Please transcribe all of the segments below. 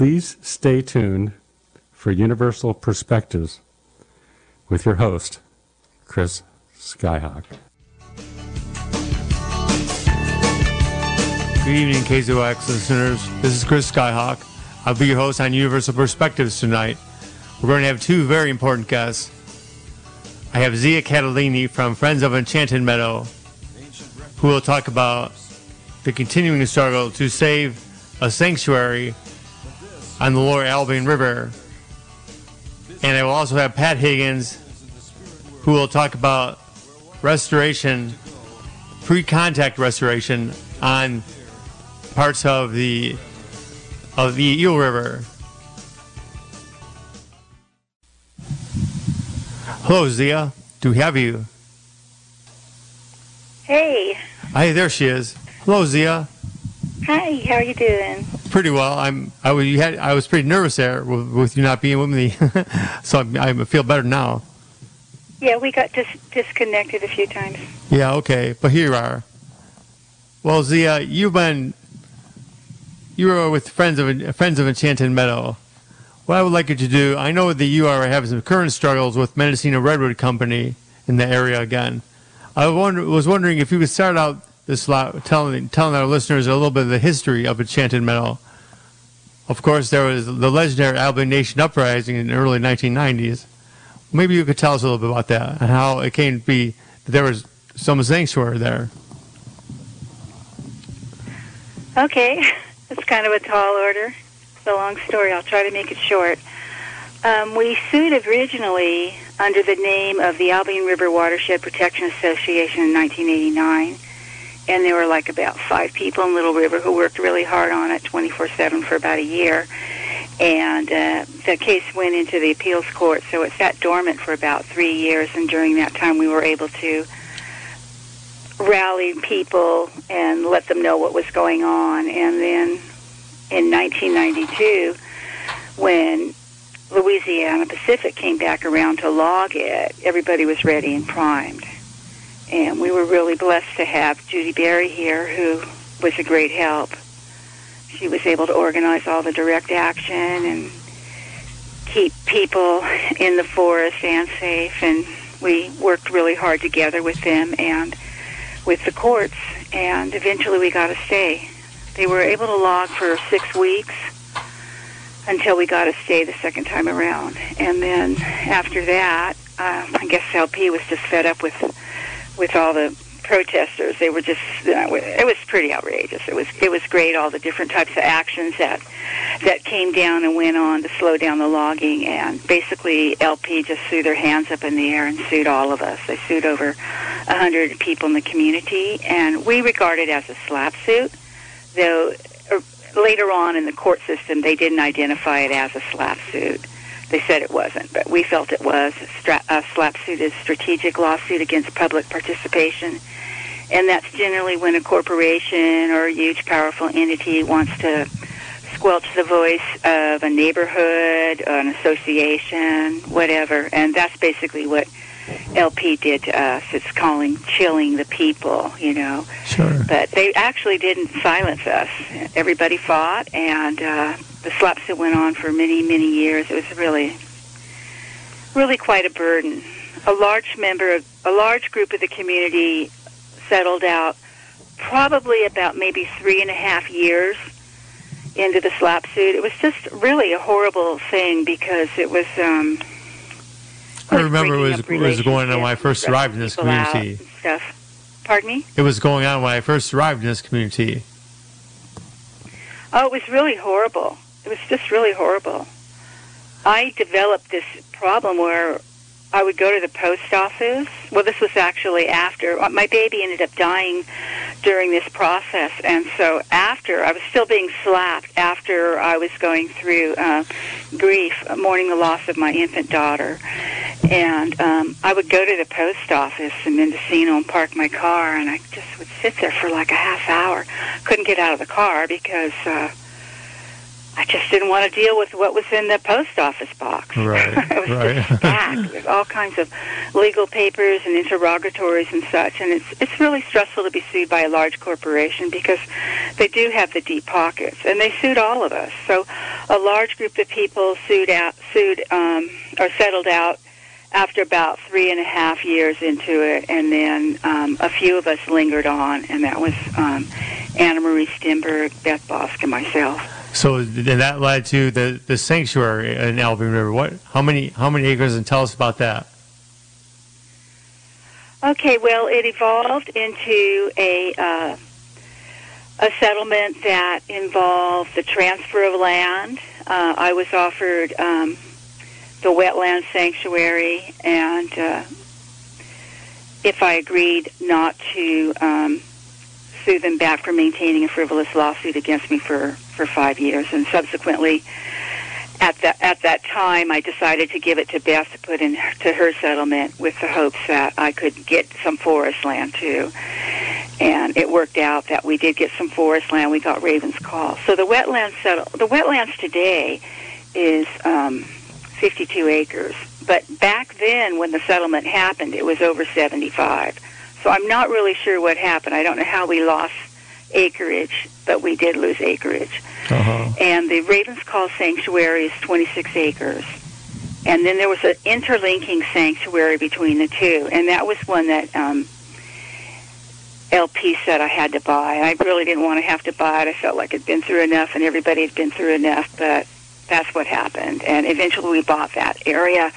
Please stay tuned for Universal Perspectives with your host, Chris Skyhawk. Good evening, KZYX listeners. This is Chris Skyhawk. I'll be your host on Universal Perspectives tonight. We're going to have two very important guests. I have Zia Catalini from Friends of Enchanted Meadow, who will talk about the continuing struggle to save a sanctuary on the lower Albion River. And I will also have Pat Higgins, who will talk about restoration, pre contact restoration on parts of the of the Eel River. Hello, Zia. Do we have you? Hey. Hi, there she is. Hello, Zia. Hi. How are you doing? Pretty well. I'm. I was. You had. I was pretty nervous there with, with you not being with me, so I, I feel better now. Yeah, we got dis- disconnected a few times. Yeah. Okay. But here you are. Well, Zia, you've been. You were with friends of friends of Enchanted Meadow. What I would like you to do, I know that you are having some current struggles with Mendocino Redwood Company in the area again. I wonder, was wondering if you could start out this telling telling our listeners a little bit of the history of Enchanted Meadow. Of course, there was the legendary Albion Nation uprising in the early 1990s. Maybe you could tell us a little bit about that and how it came to be that there was some sanctuary there. Okay, it's kind of a tall order. It's a long story. I'll try to make it short. Um, we sued originally under the name of the Albion River Watershed Protection Association in 1989. And there were like about five people in Little River who worked really hard on it 24 7 for about a year. And uh, the case went into the appeals court, so it sat dormant for about three years. And during that time, we were able to rally people and let them know what was going on. And then in 1992, when Louisiana Pacific came back around to log it, everybody was ready and primed. And we were really blessed to have Judi Bari here, who was a great help. She was able to organize all the direct action and keep people in the forest and safe. And we worked really hard together with them and with the courts. And eventually we got a stay. They were able to log for six weeks until we got a stay the second time around. And then after that, uh, I guess LP was just fed up with with all the protesters. They were just uh, it was pretty outrageous. It was it was great all the different types of actions that that came down and went on to slow down the logging and basically LP just threw their hands up in the air and sued all of us. They sued over a hundred people in the community and we regard it as a slap suit, though uh, later on in the court system they didn't identify it as a slap suit. They said it wasn't, but we felt it was. Stra- a slap suit is strategic lawsuit against public participation. And that's generally when a corporation or a huge, powerful entity wants to squelch the voice of a neighborhood, an association, whatever. And that's basically what LP did to us. It's calling chilling the people, you know. Sure. But they actually didn't silence us. Everybody fought, and uh, the slaps that went on for many, many years. It was really, really quite a burden. A large member, of, a large group of the community settled out probably about maybe three and a half years into the slap suit. It was just really a horrible thing because it was. Um, I remember it was, it was going on when I first arrived in this community. Stuff. Pardon me? It was going on when I first arrived in this community. Oh, it was really horrible. It was just really horrible. I developed this problem where I would go to the post office. Well, this was actually after my baby ended up dying during this process, and so after I was still being slapped after I was going through uh, grief, mourning the loss of my infant daughter, and um, I would go to the post office in Mendocino and park my car, and I just would sit there for like a half hour. Couldn't get out of the car because. Uh, I just didn't want to deal with what was in the post office box. Right, it was right. just stacked with all kinds of legal papers and interrogatories and such. And it's it's really stressful to be sued by a large corporation because they do have the deep pockets, and they sued all of us. So a large group of people sued out, sued um, or settled out after about three and a half years into it, and then um, a few of us lingered on, and that was um, Anna Marie Stenberg, Beth Bosk, and myself. So and that led to the, the sanctuary in Albion River. What? How many? How many acres? And tell us about that. Okay, well, it evolved into a uh, a settlement that involved the transfer of land. Uh, I was offered um, the wetland sanctuary, and uh, if I agreed not to um, sue them back for maintaining a frivolous lawsuit against me for, for five years, and subsequently, at that at that time, I decided to give it to Beth to put in to her settlement with the hopes that I could get some forest land too. And it worked out that we did get some forest land. We got Raven's Call. So the wetlands settle the wetlands today is um, 52 acres. But back then, when the settlement happened, it was over 75. So I'm not really sure what happened. I don't know how we lost acreage, but we did lose acreage. Uh-huh. And the Ravens Call Sanctuary is 26 acres. And then there was an interlinking sanctuary between the two, and that was one that um, LP said I had to buy. I really didn't want to have to buy it. I felt like I'd been through enough, and everybody had been through enough, but that's what happened. And eventually we bought that area.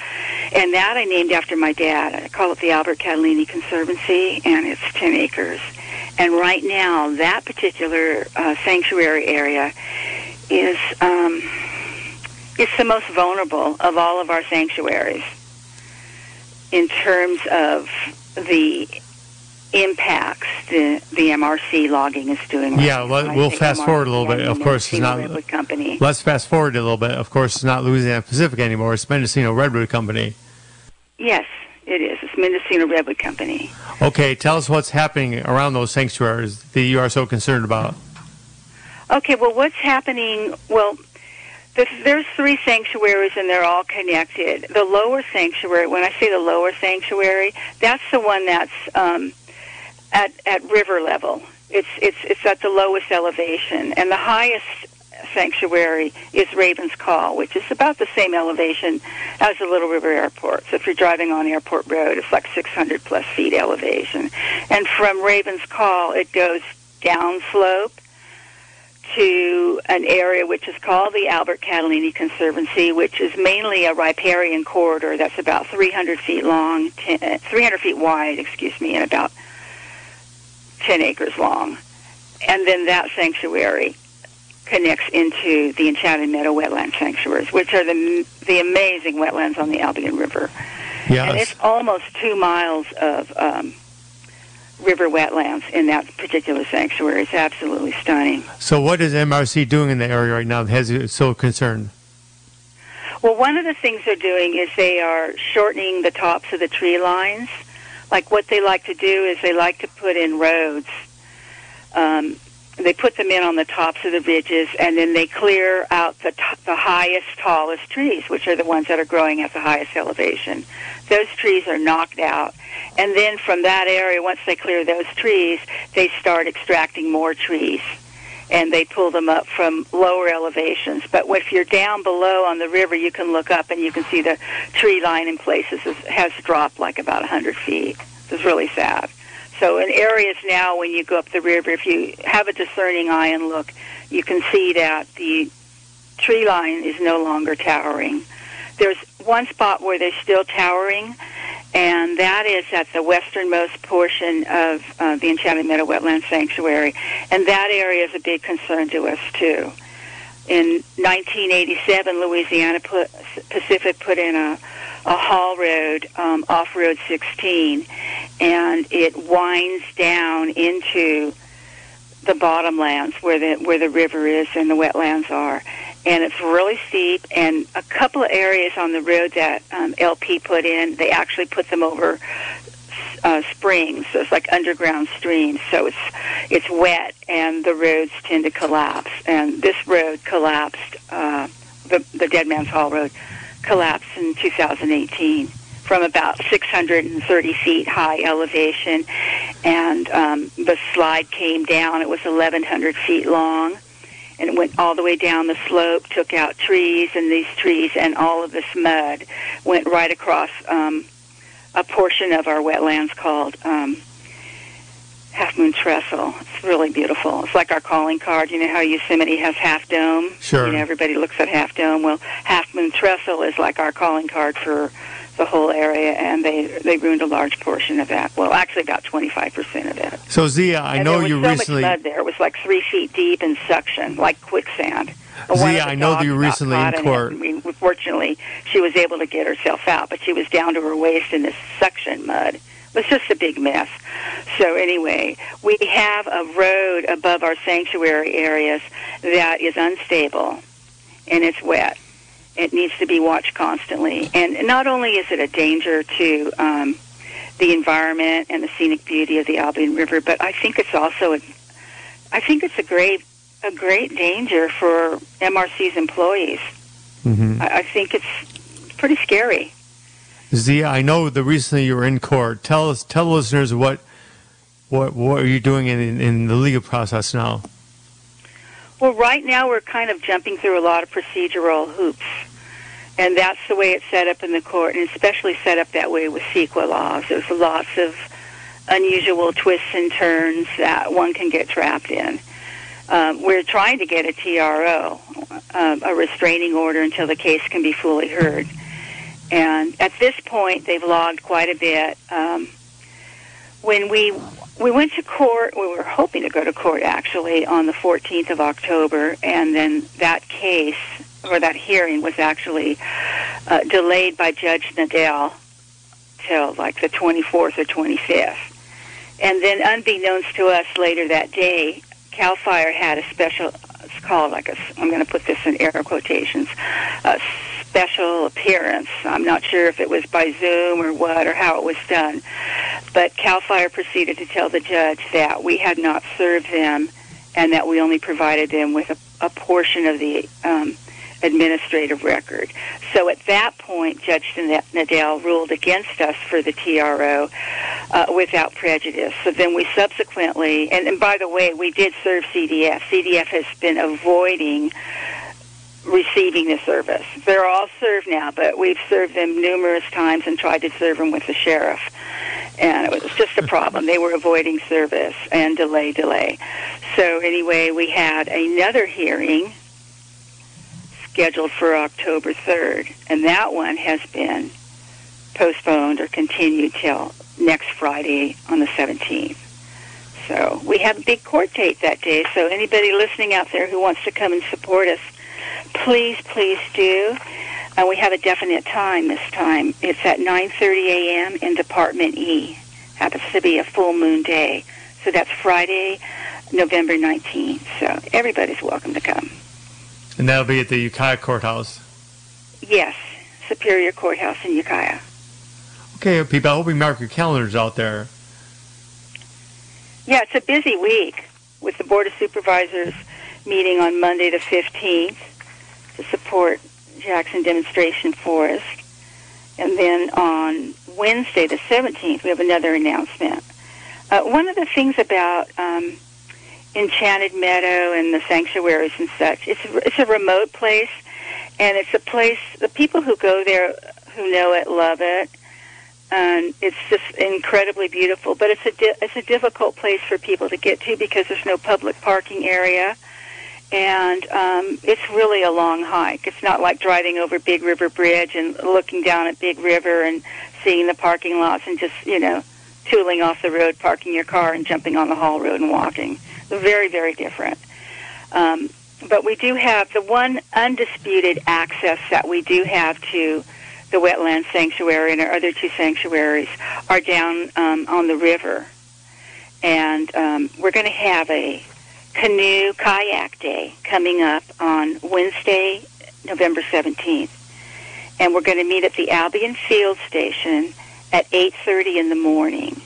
And that I named after my dad. I call it the Albert Catalini Conservancy, and it's 10 acres. And right now, that particular uh, sanctuary area is um, it's the most vulnerable of all of our sanctuaries in terms of the impacts the the MRC logging is doing. Right Yeah, let- we'll fast MRC, forward a little bit. Of course, it's not- Redwood Company. Let's fast forward a little bit. Of course, it's not Louisiana Pacific anymore. It's Mendocino Redwood Company. Yes, it is. It's Mendocino Redwood Company. Okay, tell us what's happening around those sanctuaries that you are so concerned about. Okay, well, what's happening? Well, there's, there's three sanctuaries and they're all connected. The lower sanctuary, when I say the lower sanctuary, that's the one that's um, at at river level. It's it's it's at the lowest elevation, and the highest sanctuary is Raven's Call, which is about the same elevation as the Little River Airport. So if you're driving on Airport Road, it's like 600 plus feet elevation, and from Raven's Call, it goes downslope to an area which is called the Albert Catalini Conservancy, which is mainly a riparian corridor that's about 300 feet long, 10, uh, 300 feet wide, excuse me, and about 10 acres long. And then that sanctuary connects into the Enchanted Meadow Wetland Sanctuaries, which are the the amazing wetlands on the Albion River. And it's almost two miles of um, river wetlands in that particular sanctuary. It's absolutely stunning. So, what is MRC doing in the area right now that has you so concerned? Well, one of the things they're doing is they are shortening the tops of the tree lines. Like what they like to do is they like to put in roads. Um, they put them in on the tops of the ridges, and then they clear out the t- the highest, tallest trees, which are the ones that are growing at the highest elevation. Those trees are knocked out, and then from that area, once they clear those trees, they start extracting more trees and they pull them up from lower elevations. But if you're down below on the river, you can look up and you can see the tree line in places has, dropped like about 100 feet. It's really sad. So in areas now, when you go up the river, if you have a discerning eye and look, you can see that the tree line is no longer towering. There's one spot where they're still towering, and that is at the westernmost portion of uh, the Enchanted Meadow Wetland Sanctuary, and that area is a big concern to us too. In 1987, Louisiana Pacific put in a, a haul road um, off Road 16, and it winds down into the bottomlands where the where the river is and the wetlands are, and it's really steep. And a couple of areas on the road that um, LP put in, they actually put them over uh, springs. So it's like underground streams. So it's it's wet, and the roads tend to collapse. And this road collapsed. Uh, the the Dead Man's Haul Road collapsed in 2018 from about 630 feet high elevation, and um, the slide came down. It was 1,100 feet long, and it went all the way down the slope, took out trees, and these trees and all of this mud went right across um, a portion of our wetlands called um, Half Moon Trestle. It's really beautiful. It's like our calling card. You know how Yosemite has Half Dome? Sure. You know, everybody looks at Half Dome. Well, Half Moon Trestle is like our calling card for the whole area, and they they ruined a large portion of that. Well, actually, about 25% of it. So Zia, I and know there was you so recently. much mud there. It was like three feet deep in suction, like quicksand. Zia, I know that you recently in court. We, fortunately, she was able to get herself out, but she was down to her waist in this suction mud. Was just a big mess. So anyway, we have a road above our sanctuary areas that is unstable, and it's wet. It needs to be watched constantly. And not only is it a danger to um, the environment and the scenic beauty of the Albion River, but I think it's also a, I think it's a great a great danger for MRC's employees. Mhm. I, I think it's pretty scary. Zia, I know that recently you were in court. Tell us, tell listeners what, what, what are you doing in, in the legal process now? Well, right now we're kind of jumping through a lot of procedural hoops. And that's the way it's set up in the court, and especially set up that way with CEQA laws. There's lots of unusual twists and turns that one can get trapped in. Um, we're trying to get a TRO, um, a restraining order, until the case can be fully heard. And at this point, they've logged quite a bit. Um, when we we went to court, we were hoping to go to court actually on the 14th of October, and then that case or that hearing was actually uh, delayed by Judge Nadel till like the 24th or 25th. And then, unbeknownst to us, later that day, Cal Fire had a special. It's called like a. I'm going to put this in air quotations. A special appearance. I'm not sure if it was by Zoom or what or how it was done, but Cal Fire proceeded to tell the judge that we had not served them, and that we only provided them with a, a portion of the um, administrative record. So at that point, Judge Nadel ruled against us for the TRO uh, without prejudice. So then we subsequently, and, and by the way, we did serve CDF. CDF has been avoiding receiving the service. They're all served now, but we've served them numerous times and tried to serve them with the sheriff. And it was just a problem. They were avoiding service and delay, delay. So anyway, we had another hearing scheduled for October 3rd, and that one has been postponed or continued till next Friday on the 17th. So we have a big court date that day. So anybody listening out there who wants to come and support us, please, please do. And we have a definite time this time. It's at 9:30 a.m. in Department E. Happens to be a full moon day, so that's Friday, November 19th. So everybody's welcome to come. And that'll be at the Ukiah Courthouse. Yes, Superior Courthouse in Ukiah. Okay, people, I hope you mark your calendars out there. Yeah, it's a busy week with the Board of Supervisors meeting on Monday the 15th to support Jackson Demonstration Forest. And then on Wednesday the 17th, we have another announcement. Uh, one of the things about um, Enchanted Meadow and the sanctuaries and such, it's, it's a remote place, and it's a place, the people who go there who know it love it and it's just incredibly beautiful. But it's a di- it's a difficult place for people to get to because there's no public parking area, and um, it's really a long hike. It's not like driving over Big River Bridge and looking down at Big River and seeing the parking lots and just you know tooling off the road, parking your car, and jumping on the Haul Road and walking. Very very different. Um, but we do have the one undisputed access that we do have to the wetland sanctuary and our other two sanctuaries are down um, on the river. And um, we're going to have a canoe kayak day coming up on Wednesday, November 17th. And we're going to meet at the Albion Field Station at 8.30 in the morning.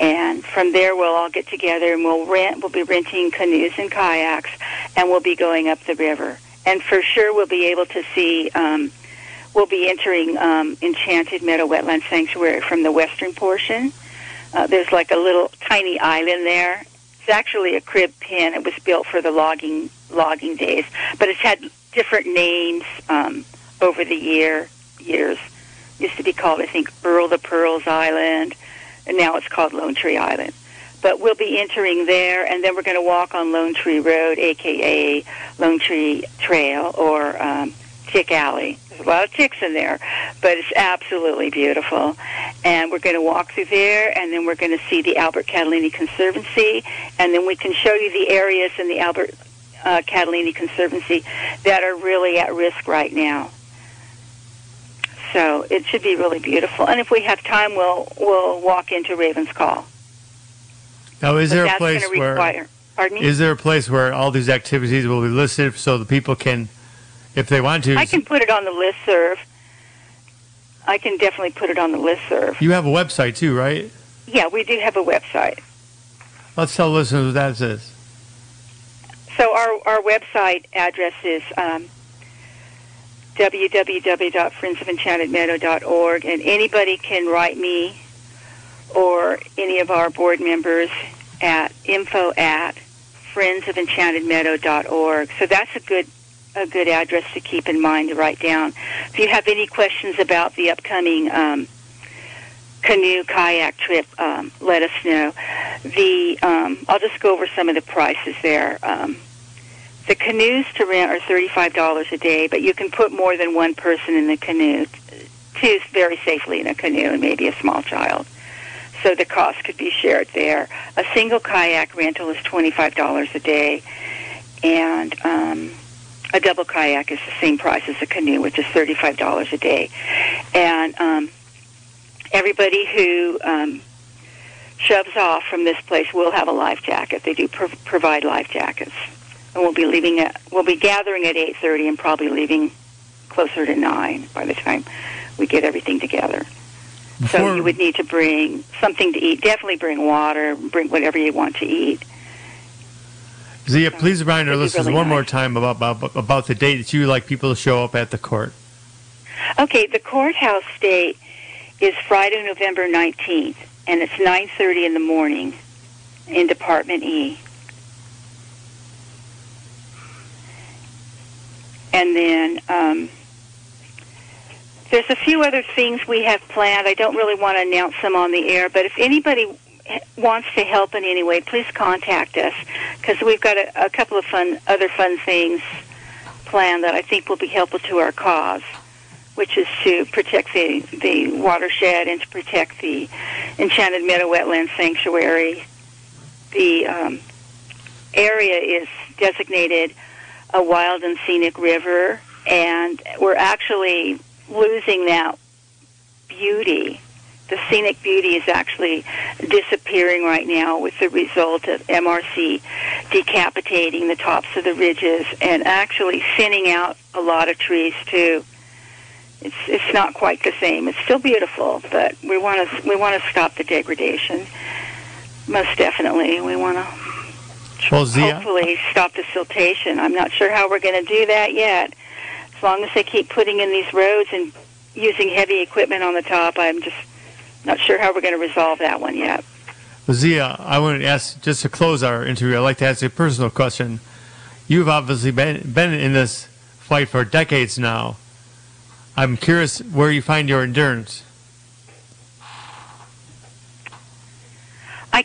And from there, we'll all get together and we'll rent. We'll be renting canoes and kayaks, and we'll be going up the river. And for sure, we'll be able to see. Um, we'll be entering um, Enchanted Meadow Wetland Sanctuary from the western portion. Uh, there's like a little tiny island there. It's actually a crib pen. It was built for the logging logging days, but it's had different names um, over the year years. Used to be called, I think, Earl the Pearls Island, and now it's called Lone Tree Island. But we'll be entering there, and then we're going to walk on Lone Tree Road, aka Lone Tree Trail, or um, Tick Alley. There's a lot of ticks in there, but it's absolutely beautiful. And we're going to walk through there, and then we're going to see the Albert Catalini Conservancy, and then we can show you the areas in the Albert uh, Catalini Conservancy that are really at risk right now. So it should be really beautiful. And if we have time, we'll we'll walk into Raven's Call. Now, is But there a place where require, Pardon me? is there a place where all these activities will be listed so the people can, if they want to? I can put it on the list serve. I can definitely put it on the list serve. You have a website too, right? Yeah, we do have a website. Let's tell listeners what that is. So our our website address is um, www.friendsofenchantedmeadow.org, and anybody can write me or any of our board members at info at friendsofenchantedmeadow.org. So that's a good a good address to keep in mind to write down. If you have any questions about the upcoming um, canoe kayak trip, um, let us know. The um, I'll just go over some of the prices there. Um, the canoes to rent are thirty-five dollars a day, but you can put more than one person in the canoe, two very safely in a canoe, and maybe a small child. So the cost could be shared there. A single kayak rental is twenty-five dollars a day, and um, a double kayak is the same price as a canoe, which is thirty-five dollars a day. And um, everybody who um, shoves off from this place will have a life jacket. They do pro- provide life jackets, and we'll be leaving at we'll be gathering at eight thirty and probably leaving closer to nine by the time we get everything together. so you would need to bring something to eat. Definitely bring water. Bring whatever you want to eat. Zia, please remind our listeners really one more time about, about about the date that you would like people to show up at the court. Okay, the courthouse date is Friday, November 19th, and it's 9:30 in the morning in Department E. And then um, there's a few other things we have planned. I don't really want to announce them on the air, but if anybody wants to help in any way, please contact us because we've got a, a couple of fun, other fun things planned that I think will be helpful to our cause which is to protect the, the watershed and to protect the Enchanted Meadow Wetland Sanctuary. The um, area is designated a wild and scenic river, and we're actually losing that beauty. The scenic beauty is actually disappearing right now with the result of MRC decapitating the tops of the ridges and actually thinning out a lot of trees too it's it's not quite the same. It's still beautiful, but we want to we want to stop the degradation. Most definitely, we want to Well, Zia, hopefully stop the siltation. I'm not sure how we're going to do that yet. As long as they keep putting in these roads and using heavy equipment on the top, I'm just not sure how we're going to resolve that one yet. Zia, I want to ask just to close our interview. I'd like to ask you a personal question. You've obviously been been in this fight for decades now. I'm curious where you find your endurance. I,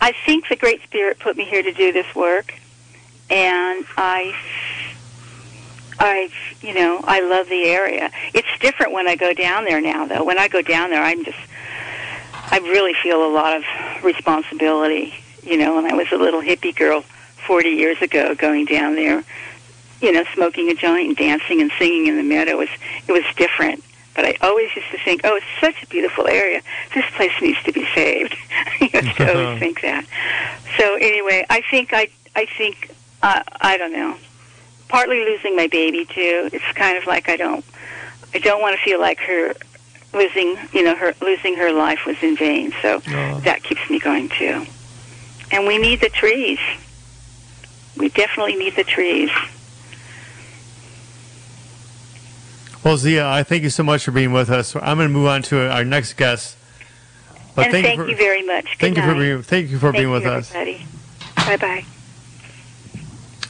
I think the Great Spirit put me here to do this work, and I, I, you know, I love the area. It's different when I go down there now, though. When I go down there, I'm just, I really feel a lot of responsibility. You know, when I was a little hippie girl 40 years ago, going down there, you know, smoking a joint and dancing and singing in the meadow was it was different. But I always used to think, oh, it's such a beautiful area. This place needs to be saved. I used to always think that. So anyway, I think I I think uh, I don't know. Partly losing my baby too. It's kind of like I don't I don't want to feel like her losing, you know, her losing her life was in vain. So Oh. that keeps me going too. And we need the trees. We definitely need the trees. Well, Zia, I thank you so much for being with us. I'm going to move on to our next guest. But and thank, for, you very much. Good thank you for night. being thank you for Thank being you, with us. Bye bye.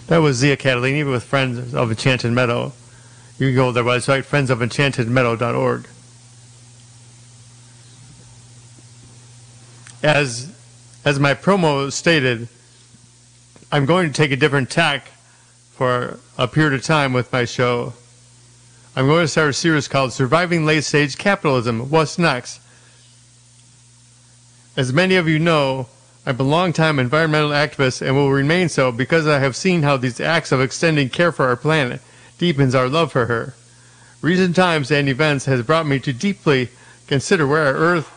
That was Zia Catalini with Friends of Enchanted Meadow. You can go to their website, friendsofenchantedmeadow.org. As as my promo stated, I'm going to take a different tack for a period of time with my show. I'm going to start a series called Surviving Late Stage Capitalism. What's next? As many of you know, I'm a long-time environmental activist and will remain so because I have seen how these acts of extending care for our planet deepens our love for her. Recent times and events has brought me to deeply consider where our Earth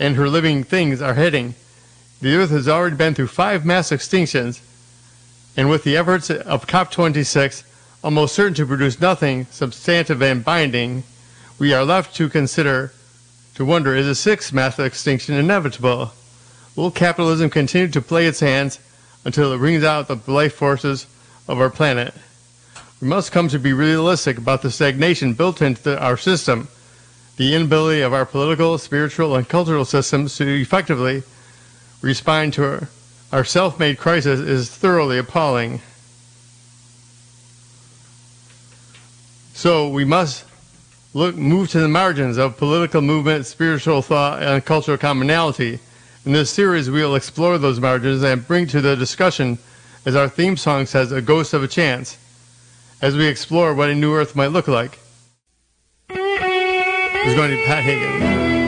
and her living things are heading. The Earth has already been through five mass extinctions, and with the efforts of COP26 almost certain to produce nothing substantive and binding, we are left to consider, to wonder, is a sixth mass extinction inevitable? Will capitalism continue to play its hands until it wrings out the life forces of our planet? We must come to be realistic about the stagnation built into the- our system. The inability of our political, spiritual, and cultural systems to effectively respond to our, our self-made crisis is thoroughly appalling. So we must look, move to the margins of political movement, spiritual thought, and cultural commonality. In this series, we will explore those margins and bring to the discussion, as our theme song says, a ghost of a chance, as we explore what a new Earth might look like. Is going to be Pat Hagen.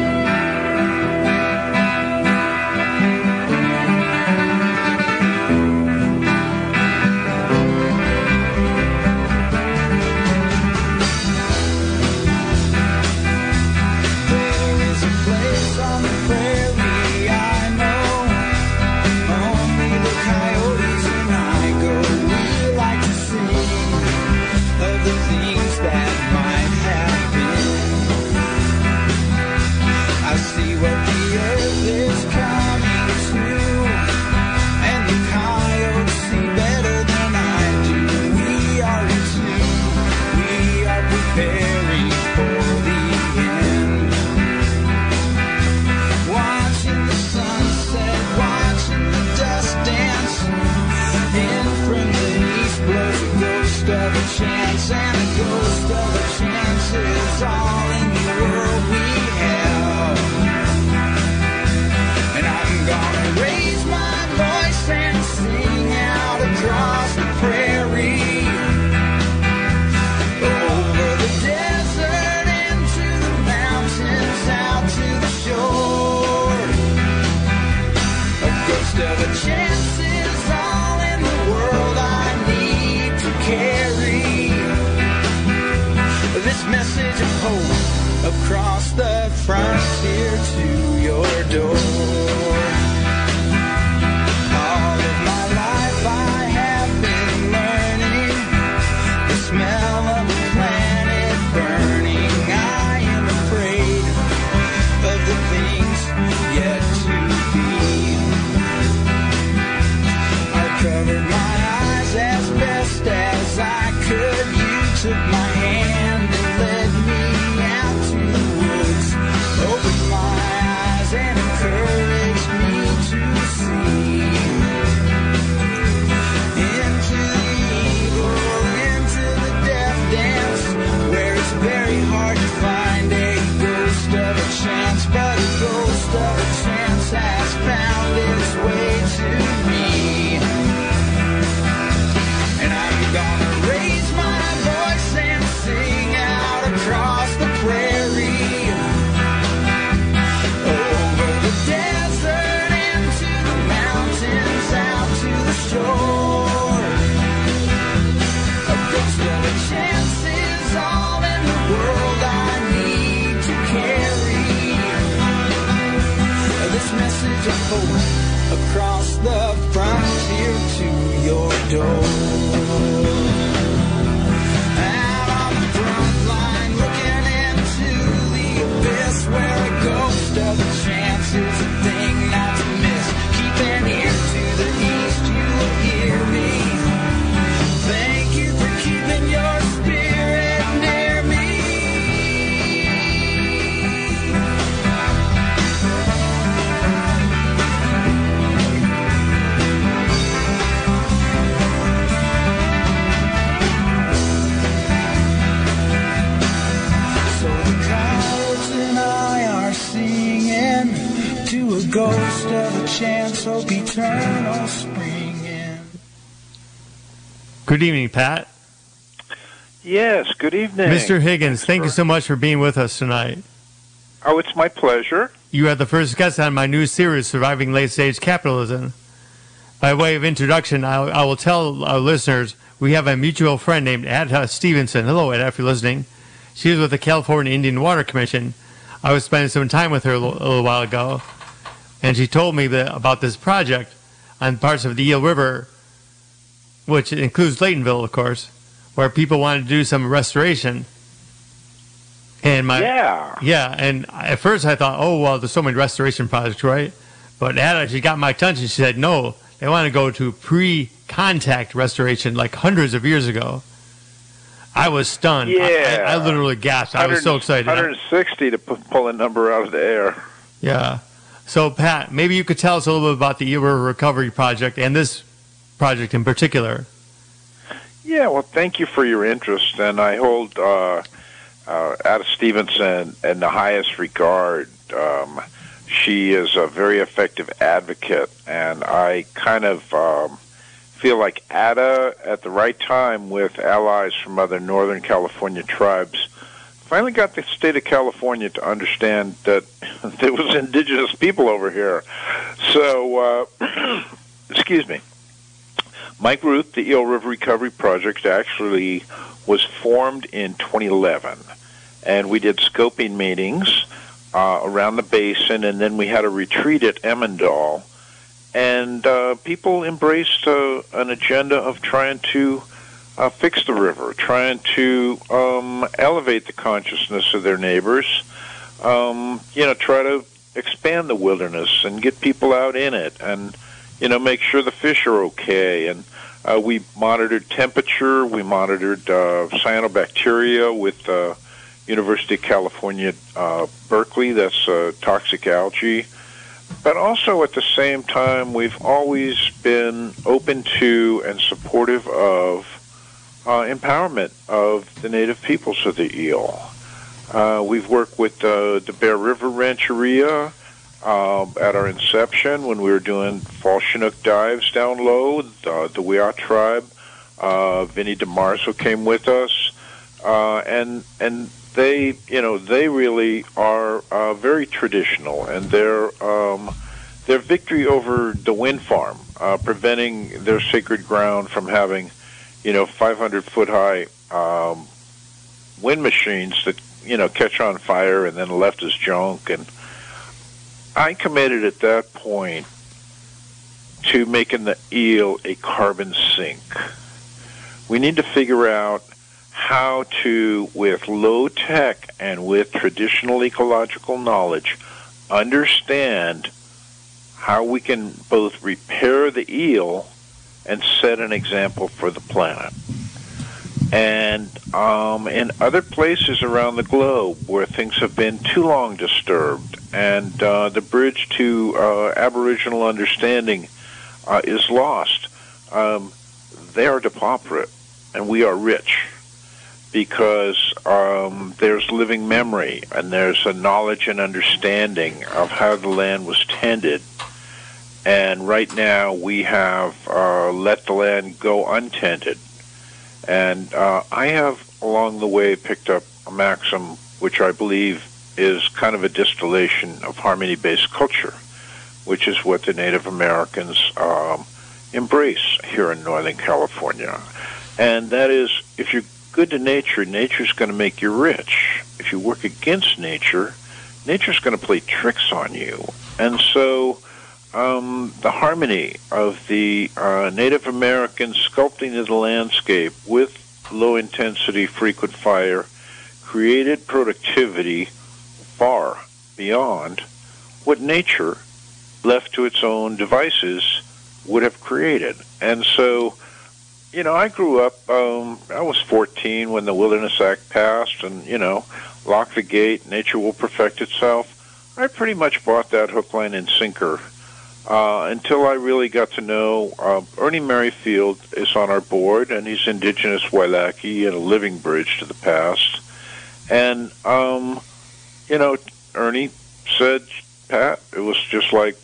door. Ghost of a chance, hope eternal spring in. Good evening, Pat. Yes, good evening. Mr. Higgins, thank you so much for being with us tonight. Oh, it's my pleasure. You are the first guest on my new series, Surviving Late Stage Capitalism. By way of introduction, I, I will tell our listeners we have a mutual friend named Ada uh, Stevenson. Hello, Ada, if you're listening. She is with the California Indian Water Commission. I was spending some time with her a little, a little while ago, and she told me that, about this project on parts of the Eel River, which includes Laytonville, of course, where people wanted to do some restoration. And my Yeah. yeah, and at first I thought, oh well, there's so many restoration projects, right? But Ada, she got my attention. She said, no, they want to go to pre-contact restoration, like hundreds of years ago. I was stunned. I- Yeah. I, I literally gasped. I was so excited. 160 to pull a number out of the air. Yeah. So Pat, maybe you could tell us a little bit about the River Recovery Project and this project in particular. Yeah, well, thank you for your interest, and I hold uh, uh, Ada Stevenson in the highest regard. Um, she is a very effective advocate, and I kind of um, feel like Ada, at the right time, with allies from other Northern California tribes, finally got the state of California to understand that there was indigenous people over here. So, uh, excuse me. Mike Ruth, the Eel River Recovery Project, actually was formed in 2011, and we did scoping meetings uh, around the basin, and then we had a retreat at Emandal, and uh, people embraced uh, an agenda of trying to uh, fix the river, trying to um, elevate the consciousness of their neighbors, um, you know, try to expand the wilderness and get people out in it, and you know, make sure the fish are okay. And uh, we monitored temperature. We monitored uh, cyanobacteria with uh, University of California, uh, Berkeley. That's uh, toxic algae. But also at the same time, we've always been open to and supportive of uh, empowerment of the native peoples of the eel. Uh, we've worked with uh, the Bear River Rancheria um, at our inception when we were doing fall Chinook dives down low. Uh, the Wiyot tribe, uh, Vinny DeMarzo came with us, uh, and and they, you know, they really are uh, very traditional, and their um, their victory over the wind farm, uh, preventing their sacred ground from having, you know, 500 foot high um, wind machines that you know catch on fire and then left as junk and I committed at that point to making the eel a carbon sink. We need to figure out how to, with low tech and with traditional ecological knowledge, understand how we can both repair the eel and set an example for the planet. And um, in other places around the globe where things have been too long disturbed, and uh, the bridge to uh, Aboriginal understanding uh, is lost, um, they are depauperate, and we are rich because um, there's living memory and there's a knowledge and understanding of how the land was tended. And right now we have uh, let the land go untended. And uh, I have, along the way, picked up a maxim which I believe is kind of a distillation of harmony based culture, which is what the Native Americans um, embrace here in Northern California. And that is if you're good to nature, nature's going to make you rich. If you work against nature, nature's going to play tricks on you. And so um, the harmony of the uh, Native Americans sculpting of the landscape with low intensity frequent fire created productivity far beyond what nature, left to its own devices, would have created. And so, you know, I grew up, um, I was 14 when the Wilderness Act passed, and, you know, lock the gate, nature will perfect itself. I pretty much bought that hook, line, and sinker uh, until I really got to know uh, Ernie Merrifield is on our board, and he's indigenous Wailaki and a living bridge to the past. And um, you know, Ernie said, Pat. It was just like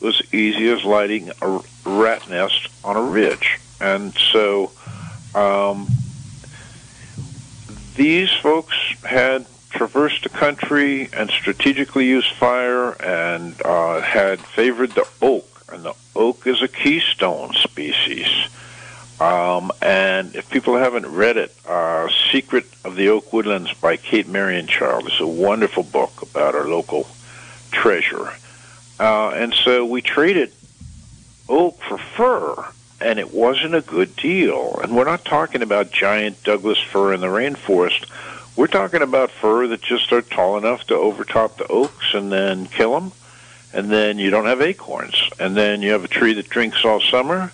it was easy as lighting a rat nest on a ridge, and so um, these folks had traversed the country and strategically used fire and uh, had favored the oak, and the oak is a keystone species. Um, and if people haven't read it, uh, Secret of the Oak Woodlands by Kate Marianchild is a wonderful book about our local treasure. Uh, and so we traded oak for fir, and it wasn't a good deal. And we're not talking about giant Douglas fir in the rainforest. We're talking about fir that just are tall enough to overtop the oaks and then kill them. And then you don't have acorns. And then you have a tree that drinks all summer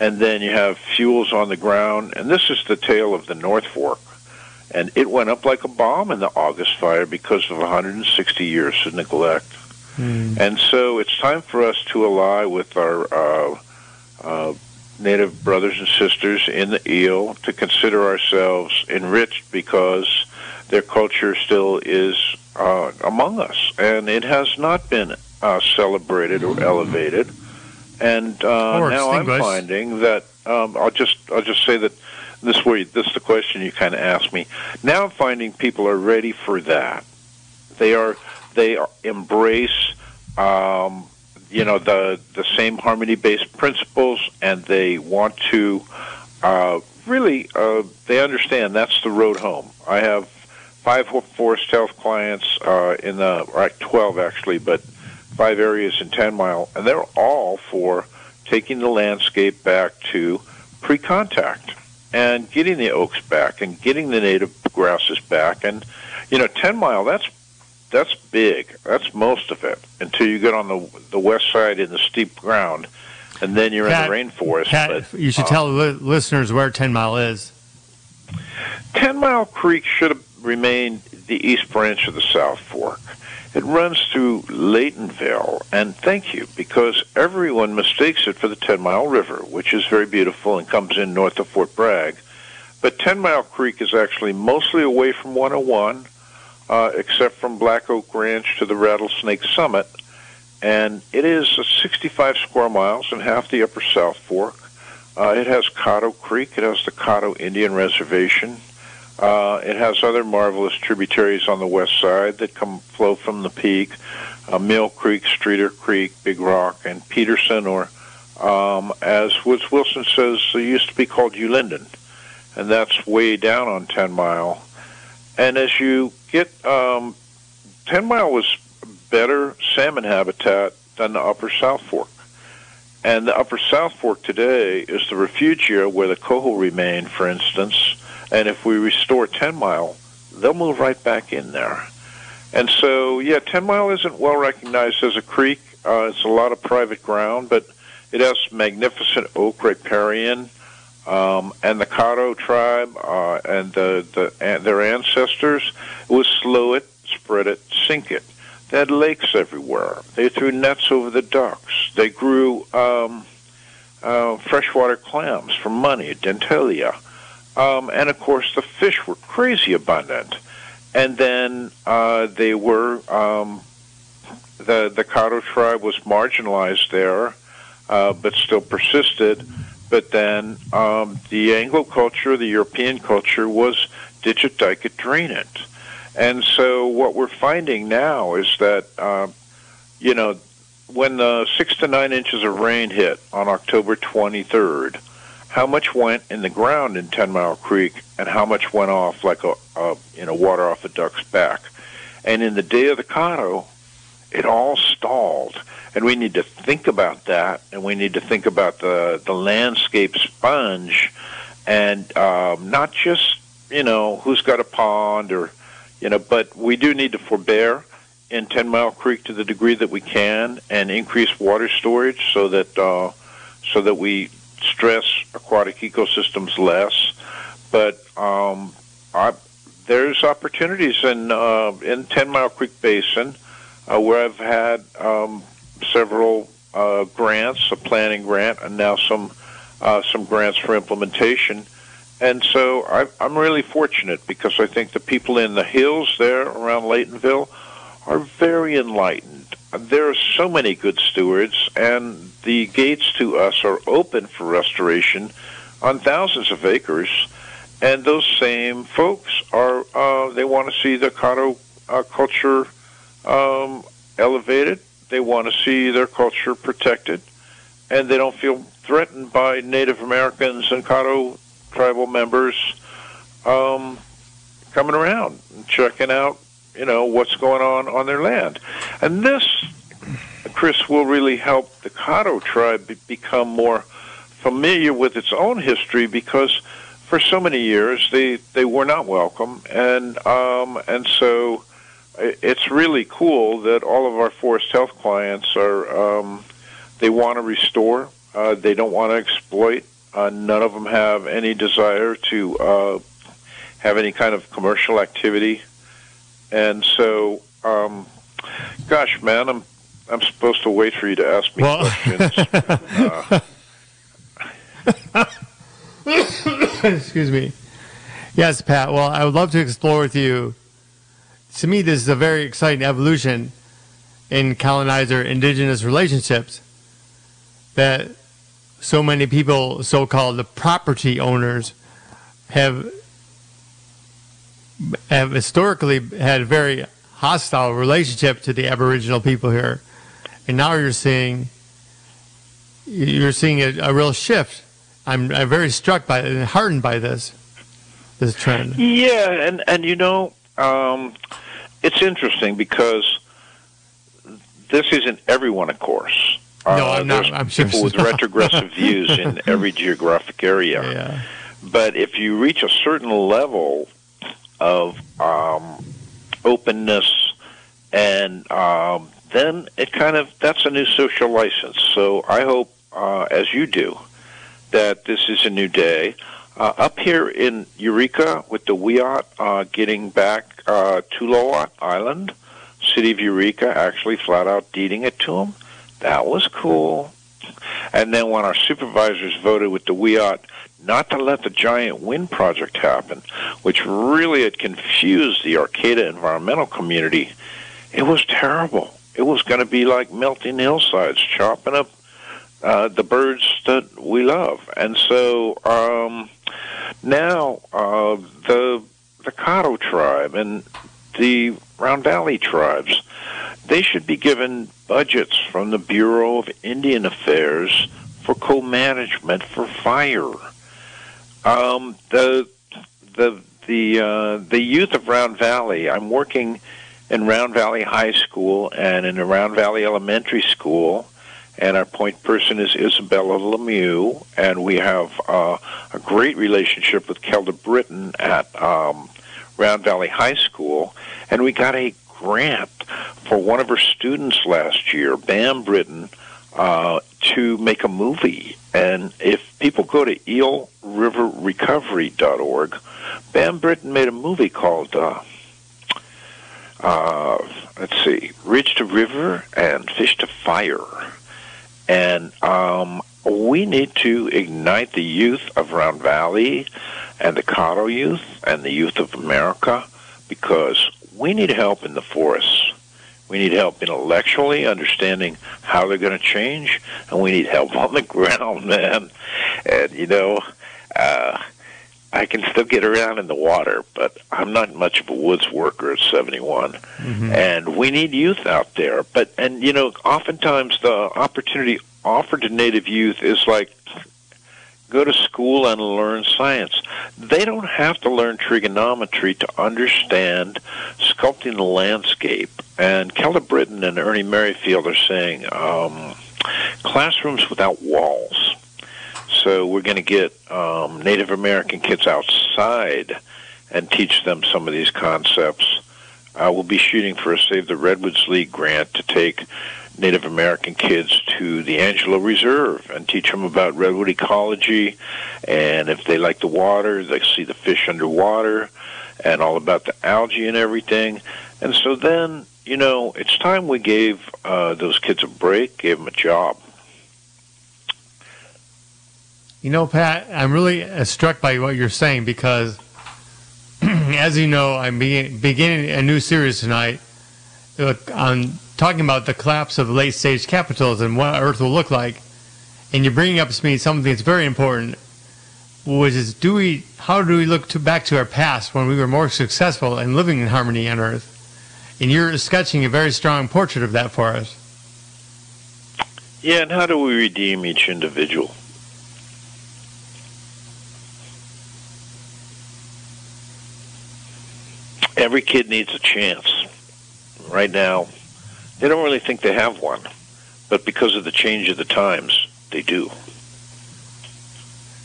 and then you have fuels on the ground. And this is the tale of the North Fork. And it went up like a bomb in the August fire because of 160 years of neglect. Mm. And so it's time for us to ally with our uh, uh, Native brothers and sisters in the eel to consider ourselves enriched because their culture still is uh, among us. And it has not been uh, celebrated or elevated and uh, Or now I'm finding that um, I'll just I'll just say that this way this is the question you kind of asked me. Now I'm finding people are ready for that. They are they are, embrace um, you know the the same harmony based principles, and they want to uh, really uh, they understand that's the road home. I have five forest health clients uh, in the or twelve actually, but five areas in 10 mile, and they're all for taking the landscape back to pre contact and getting the oaks back and getting the native grasses back. And, you know, 10 mile, that's that's big. That's most of it until you get on the the west side in the steep ground, and then you're Pat- in the rainforest. Pat, but, you should uh, tell li- listeners where Ten Mile is. Ten Mile Creek should have remained the east branch of the South Fork. It runs through Laytonville, and thank you, because everyone mistakes it for the Ten Mile River, which is very beautiful and comes in north of Fort Bragg. But Ten Mile Creek is actually mostly away from 101, uh, except from Black Oak Ranch to the Rattlesnake Summit, and it is uh, 65 square miles and half the Upper South Fork. Uh, it has Cahto Creek. It has the Cahto Indian Reservation. Uh, it has other marvelous tributaries on the west side that come flow from the peak. Uh, Mill Creek, Streeter Creek, Big Rock, and Peterson, or um, as Woods Wilson says, it used to be called Ulinden, and that's way down on Ten Mile. And as you get, um, Ten Mile was better salmon habitat than the Upper South Fork. And the Upper South Fork today is the refugia where the coho remain, for instance. And if we restore 10 Mile, they'll move right back in there. And so, yeah, 10 Mile isn't well recognized as a creek. Uh, it's a lot of private ground, but it has magnificent oak riparian. Um, and the Cahto tribe uh, and the, the and their ancestors was slow it, spread it, sink it. They had lakes everywhere. They threw nets over the ducks. They grew um, uh, freshwater clams for money, dentalia. Um, and of course, the fish were crazy abundant. And then uh, they were, um, the, the Cahto tribe was marginalized there, uh, but still persisted. But then um, the Anglo culture, the European culture, was ditch it, dike it, drain it. And so what we're finding now is that, uh, you know, when the six to nine inches of rain hit on October 23rd, how much went in the ground in Ten Mile Creek and how much went off like a, a you know water off a duck's back? And in the day of the Cahto, it all stalled. And we need to think about that, and we need to think about the the landscape sponge, and um, not just you know who's got a pond or you know, but we do need to forbear in Ten Mile Creek to the degree that we can, and increase water storage so that uh, so that we stress aquatic ecosystems less. But um, I, there's opportunities in uh, in Ten Mile Creek Basin uh, where I've had um, several uh, grants, a planning grant, and now some uh, some grants for implementation. And so I, I'm really fortunate because I think the people in the hills there around Laytonville are very enlightened. There are so many good stewards, and the gates to us are open for restoration on thousands of acres. And those same folks are uh, they want to see the Cahto uh, culture um, elevated. They want to see their culture protected, and they don't feel threatened by Native Americans and Cahto tribal members um, coming around and checking out, you know, what's going on on their land. And this, Chris, will really help the Cahto tribe become more familiar with its own history because for so many years they they were not welcome. And um and so it's really cool that all of our forest health clients are um they want to restore. Uh they don't want to exploit. Uh none of them have any desire to uh have any kind of commercial activity. And so um gosh man i'm i'm supposed to wait for you to ask me Well- questions uh, Excuse me. Yes, Pat. Well, I would love to explore with you. To me, this is a very exciting evolution in colonizer indigenous relationships that so many people, so called the property owners, have have historically had a very hostile relationship to the Aboriginal people here, and now you're seeing you're seeing a, a real shift. I'm, I'm very struck by and heartened by this this trend. Yeah, and and you know, um, it's interesting because this isn't everyone, of course. Uh, No, I'm not- I'm sure people with not. retrogressive views in every geographic area. Yeah. But if you reach a certain level of um, openness, and um, then it kind of that's a new social license. So I hope, uh, as you do, that this is a new day. Uh, up here in Eureka with the Wiyot uh, getting back uh, to Lowat Island, City of Eureka actually flat out deeding it to them. That was cool. And then when our supervisors voted with the Wiyot not to let the giant wind project happen, which really had confused the Arcata environmental community, it was terrible. It was going to be like melting hillsides, chopping up uh, the birds that we love. And so um, now uh, the the Cahto tribe and the Round Valley tribes, they should be given budgets from the Bureau of Indian Affairs for co-management for fire. Um, the the the uh, the youth of Round Valley. I'm working in Round Valley High School and in the Round Valley Elementary School. And our point person is Isabella Lemieux, and we have uh, a great relationship with Kelda Britton at um, Round Valley High School, and we got a grant for one of her students last year, Bam Britton, uh, to make a movie. And if people go to eelriverrecovery.org, Bam Britton made a movie called, uh, uh, let's see, Ridge to River and Fish to Fire and um, we need to ignite the youth of Round Valley and the Cahto youth and the youth of America because we need help in the forests. We need help intellectually understanding how they're going to change, and we need help on the ground, man. And you know, uh, I can still get around in the water, but I'm not much of a woods worker at 71. And we need youth out there. But and you know, oftentimes the opportunity offered to Native youth is like go to school and learn science. They don't have to learn trigonometry to understand sculpting the landscape. And Kelda Britton and Ernie Merrifield are saying um, classrooms without walls. So we're going to get um, Native American kids outside and teach them some of these concepts. We'll be shooting for a Save the Redwoods League grant to take Native American kids to the Angelo Reserve and teach them about redwood ecology. And if they like the water, they see the fish underwater and all about the algae and everything. And so then, you know, it's time we gave uh, those kids a break, gave them a job. You know, Pat, I'm really uh, struck by what you're saying because, as you know, I'm be- beginning a new series tonight, uh, on talking about the collapse of late stage capitals and what Earth will look like, and you're bringing up to me something that's very important, which is do we how do we look to, back to our past when we were more successful and living in harmony on Earth? And you're sketching a very strong portrait of that for us. Yeah, and how do we redeem each individual? Every kid needs a chance. Right now, they don't really think they have one, but because of the change of the times, they do.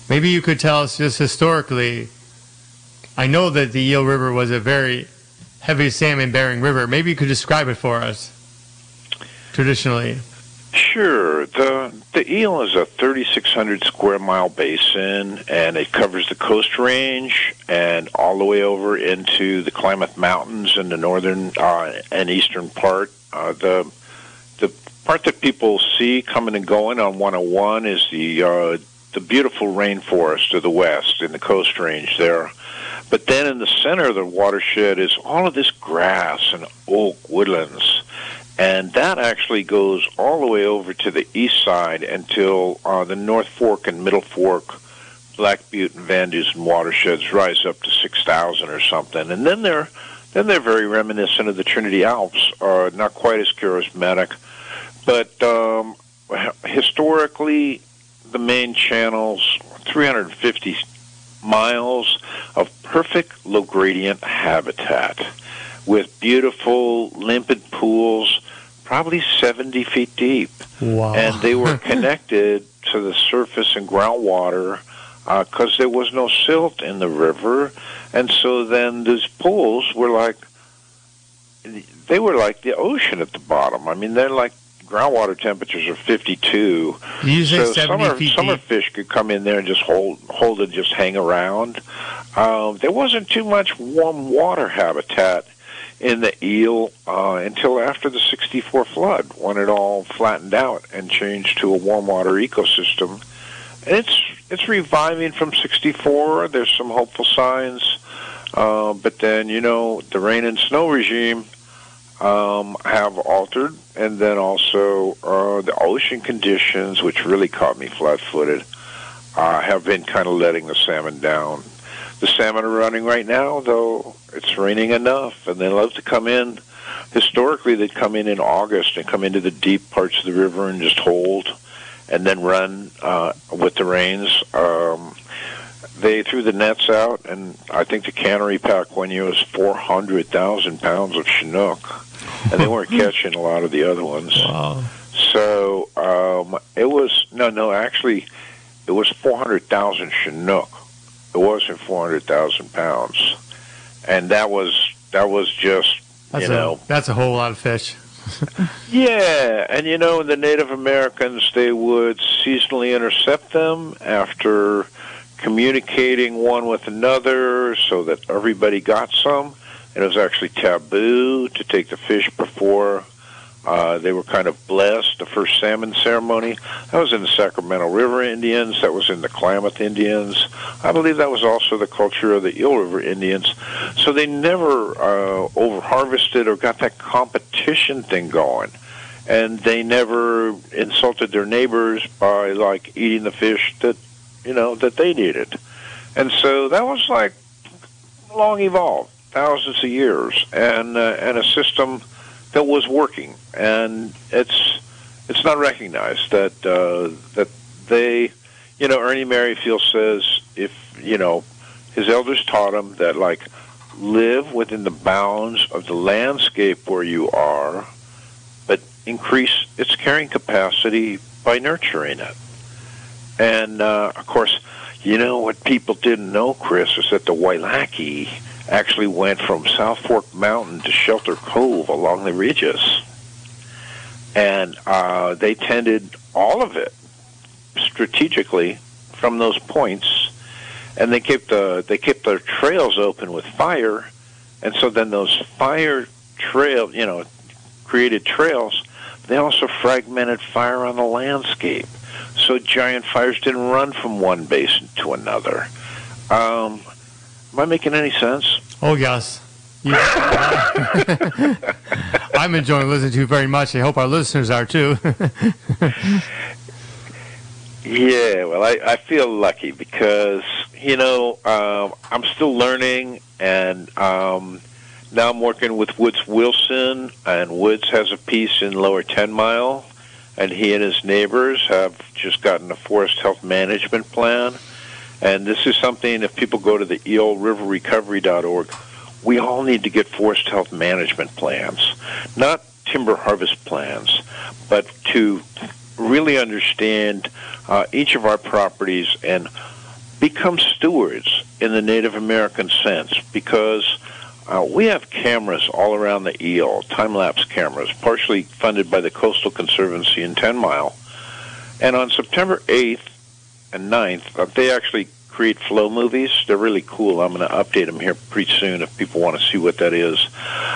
Maybe you could tell us just historically. I know that the Eel River was a very heavy salmon bearing river. Maybe you could describe it for us traditionally. Sure. The the Eel is a 3,600 square mile basin, and it covers the Coast Range and all the way over into the Klamath Mountains in the northern uh, and eastern part. Uh, the the part that people see coming and going on 101 is the uh, the beautiful rainforest to the west in the Coast Range there. But then in the center of the watershed is all of this grass and oak woodlands and that actually goes all the way over to the east side until uh, the North Fork and Middle Fork, Black Butte and Van Duzen watersheds rise up to six thousand or something, and then they're then they're very reminiscent of the Trinity Alps, uh, not quite as charismatic, but um, historically the main channels 350 miles of perfect low gradient habitat with beautiful limpid pools, probably 70 feet deep. Wow. And they were connected to the surface and groundwater because uh, there was no silt in the river. And so then these pools were like, they were like the ocean at the bottom. I mean, they're like groundwater temperatures are 52. You so 70 summer, feet summer deep. fish could come in there and just hold hold it, just hang around. Um, there wasn't too much warm water habitat in the eel uh, until after the 64 flood, when it all flattened out and changed to a warm water ecosystem. And it's it's reviving from 64. There's some hopeful signs, uh, but then you know the rain and snow regime um, have altered, and then also uh, the ocean conditions, which really caught me flat-footed, uh, have been kind of letting the salmon down. The salmon are running right now, though it's raining enough, and they love to come in. Historically, they'd come in in August and come into the deep parts of the river and just hold, and then run uh, with the rains. Um, they threw the nets out, and I think the cannery pack one year was 400,000 pounds of Chinook, and they weren't catching a lot of the other ones. Wow. So um, it was no, no. Actually, it was four hundred thousand Chinook. It wasn't four hundred thousand pounds, and that was that was just That's you know a, that's a whole lot of fish. yeah, and you know the Native Americans they would seasonally intercept them after communicating one with another so that everybody got some. And it was actually taboo to take the fish before uh, they were kind of blessed. The first salmon ceremony that was in the Sacramento River Indians. That was in the Klamath Indians. I believe that was also the culture of the Eel River Indians. So they never uh, over harvested or got that competition thing going and they never insulted their neighbors by like eating the fish that you know that they needed and so that was like long evolved thousands of years and uh, and a system that was working and it's it's not recognized that uh, that they you know Ernie Merrifield says if you know his elders taught him that like live within the bounds of the landscape where you are but increase its carrying capacity by nurturing it. And uh, of course, you know what people didn't know, Chris, is that the Wailaki actually went from South Fork Mountain to Shelter Cove along the ridges, and uh, they tended all of it strategically from those points, and they kept the they kept their trails open with fire, and so then those fire trail, you know, created trails. They also fragmented fire on the landscape, so giant fires didn't run from one basin to another. Um, am I making any sense? Oh yes. I I'm enjoying listening to you very much. I hope our listeners are too. Yeah, well, I, I feel lucky because you know um, I'm still learning, and um, now I'm working with Woods Wilson, and Woods has a piece in Lower Ten Mile, and he and his neighbors have just gotten a forest health management plan, and this is something. If people go to the eelriverrecovery.org, we all need to get forest health management plans, not timber harvest plans, but to really understand uh, each of our properties and become stewards in the Native American sense because uh, we have cameras all around the eel, time lapse cameras, partially funded by the Coastal Conservancy in 10 Mile. And on September 8th and 9th, uh, they actually create flow movies. They're really cool. I'm going to update them here pretty soon if people want to see what that is.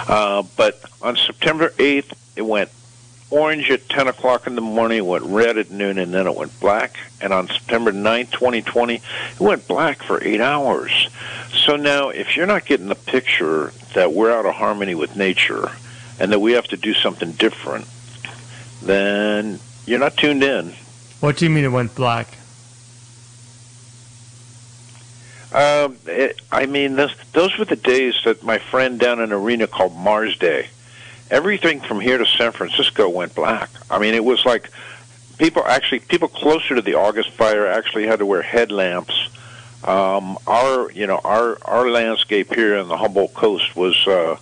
Uh, but on September 8th, it went orange at 10 o'clock in the morning, went red at noon, and then it went black. And on September 9, 2020, it went black for eight hours. So now, if you're not getting the picture that we're out of harmony with nature and that we have to do something different, then you're not tuned in. what do you mean it went black? Um, it, I mean, this, those were the days that my friend down in arena called Mars Day. Everything from here to San Francisco went black. I mean, it was like people actually, people closer to the August fire actually had to wear headlamps. Um, our, you know, our our landscape here on the Humboldt coast was uh,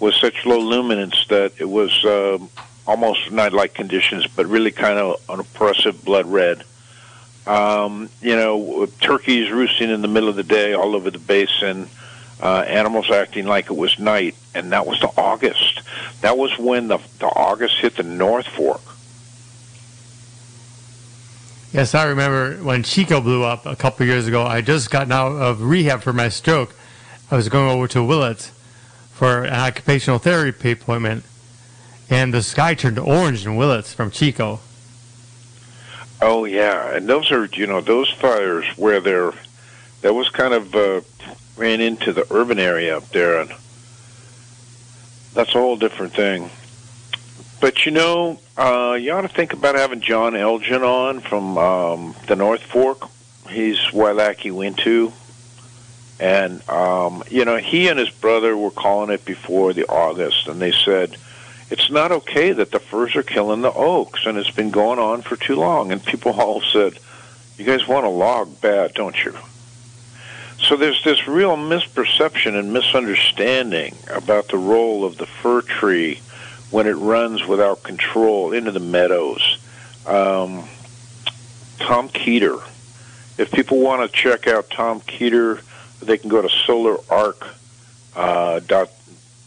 was such low luminance that it was uh, almost night-like conditions, but really kind of an oppressive blood red. Um, you know, turkeys roosting in the middle of the day all over the basin, uh, animals acting like it was night, and that was the August. That was when the the August hit the North Fork. Yes, I remember when Chico blew up a couple years ago. I just gotten out of rehab for my stroke. I was going over to Willits for an occupational therapy appointment, and the sky turned orange in Willits from Chico. Oh yeah, and those are you know those fires where they're that was kind of uh, ran into the urban area up there, and that's a whole different thing. But you know, uh, you ought to think about having John Elgin on from um, the North Fork. He's Wailaki Wintu. And, um, you know, he and his brother were calling it before the August, and they said, it's not okay that the firs are killing the oaks, and it's been going on for too long. And people all said, you guys want to log bad, don't you? So there's this real misperception and misunderstanding about the role of the fir tree when it runs without control into the meadows. Um, Tom Keeter. If people want to check out Tom Keeter, they can go to solararc uh, dot,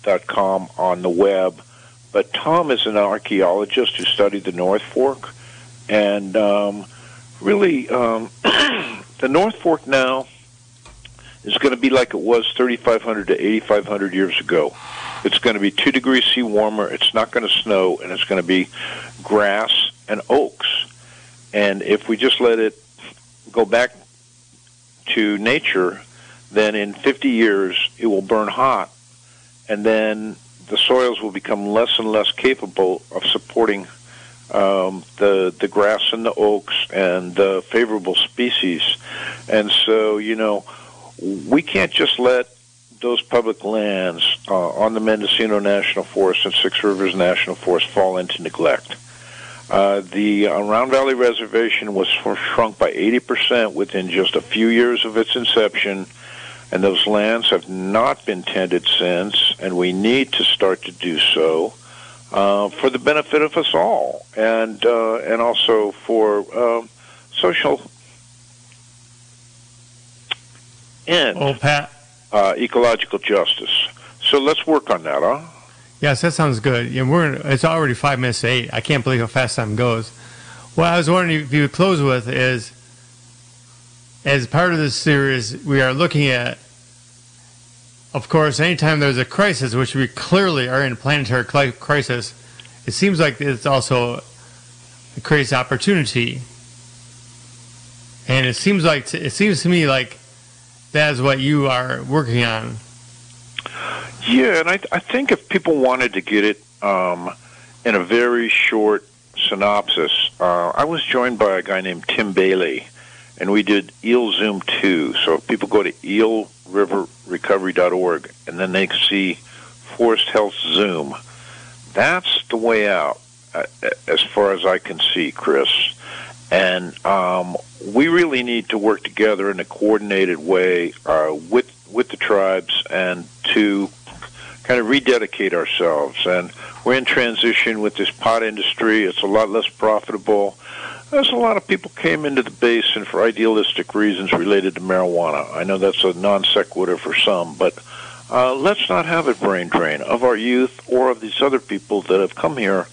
dot com on the web. But Tom is an archaeologist who studied the North Fork, and um, really, um, the North Fork now is going to be like it was 3,500 to 8,500 years ago. It's going to be two degrees C warmer. It's not going to snow, and it's going to be grass and oaks. And if we just let it go back to nature, then in 50 years it will burn hot, and then the soils will become less and less capable of supporting um, the the grass and the oaks and the favorable species. And so, you know, we can't just let those public lands uh, on the Mendocino National Forest and Six Rivers National Forest fall into neglect. Uh, the uh, Round Valley Reservation was shrunk by 80% within just a few years of its inception, and those lands have not been tended since, and we need to start to do so uh, for the benefit of us all, and uh, and also for uh, social and Oh, Pat. uh, ecological justice. So let's work on that, huh? Yes, that sounds good. Yeah, we're it's already five minutes to eight. I can't believe how fast time goes. What I was wondering if you would close with is, as part of this series, we are looking at, of course, anytime there's a crisis, which we clearly are in a planetary crisis, it seems like it's also it creates opportunity, and it seems like it seems to me like that is what you are working on. Yeah, and I, I think if people wanted to get it um, in a very short synopsis, uh, I was joined by a guy named Tim Bailey, and we did Eel Zoom 2. So if people go to eelriverrecovery.org, and then they can see Forest Health Zoom, that's the way out, uh, as far as I can see, Chris. And um, we really need to work together in a coordinated way uh, with with the tribes and to kind of rededicate ourselves. And we're in transition with this pot industry. It's a lot less profitable. There's a lot of people came into the basin for idealistic reasons related to marijuana. I know that's a non sequitur for some, but uh, let's not have a brain drain of our youth or of these other people that have come here.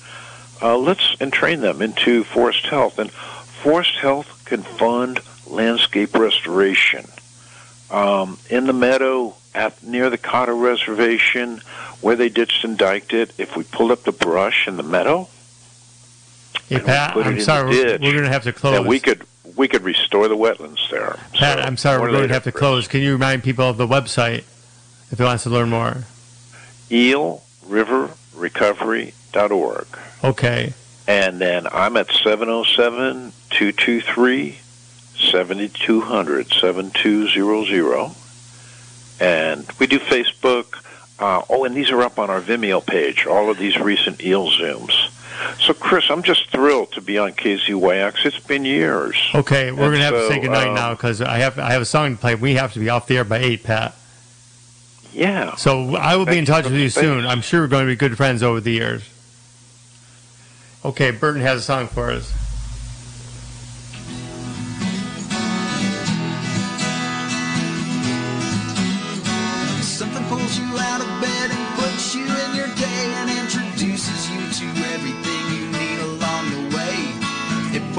Uh, let's entrain them into forest health. And forest health can fund landscape restoration. Um, in the meadow, at near the Cahto Reservation, where they ditched and diked it, if we pulled up the brush in the meadow, Hey, Pat, I'm sorry, we're, we're going to have to close. we could we could restore the wetlands there. Pat, So, I'm sorry, we're going to have to close. Can you remind people of the website if they want to learn more? eelriverrecovery.org. Okay. And then I'm at 707 223 7200, 7200. And we do Facebook. Uh, oh, and these are up on our Vimeo page, all of these recent eel zooms. So, Chris, I'm just thrilled to be on KZYX. It's been years. Okay, we're going to have to say goodnight um, now because I have I have a song to play. We have to be off the air by 8, Pat. Yeah. So I will be in touch with you soon. I'm sure we're going to be good friends over the years. Okay, Burton has a song for us.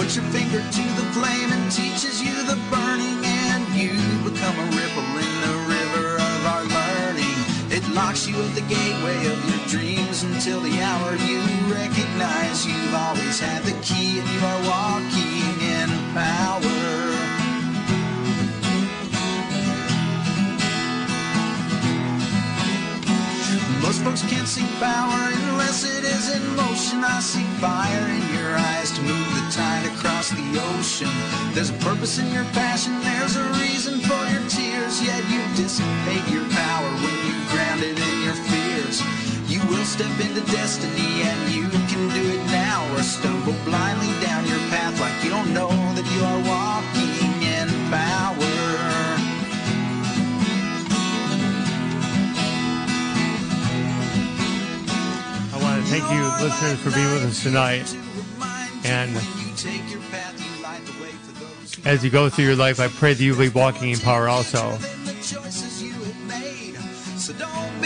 Puts your finger to the flame and teaches you the burning, and you become a ripple in the river of our learning. It locks you at the gateway of your dreams until the hour you recognize you've always had the key and you are walking in power. Most folks can't see power unless it is in motion. I see fire in your eyes to move the tide across the ocean. There's a purpose in your passion, there's a reason for your tears. Yet you dissipate your power when you ground it in your fears. You will step into destiny and you can do it now or stumble blindly down your path like you don't know that you are walking thank you, listeners, for being with us tonight. And as you go through your life, I pray that you'll be walking in power also. So don't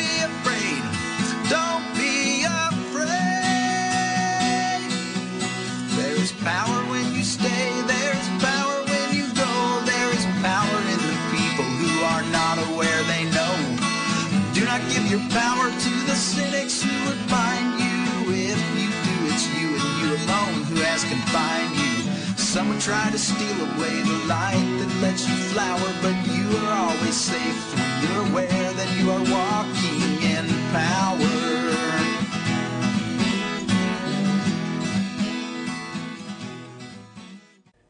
who has confined you. Some would try to steal away the light that lets you flower, but you are always safe when you're aware that you are walking in power.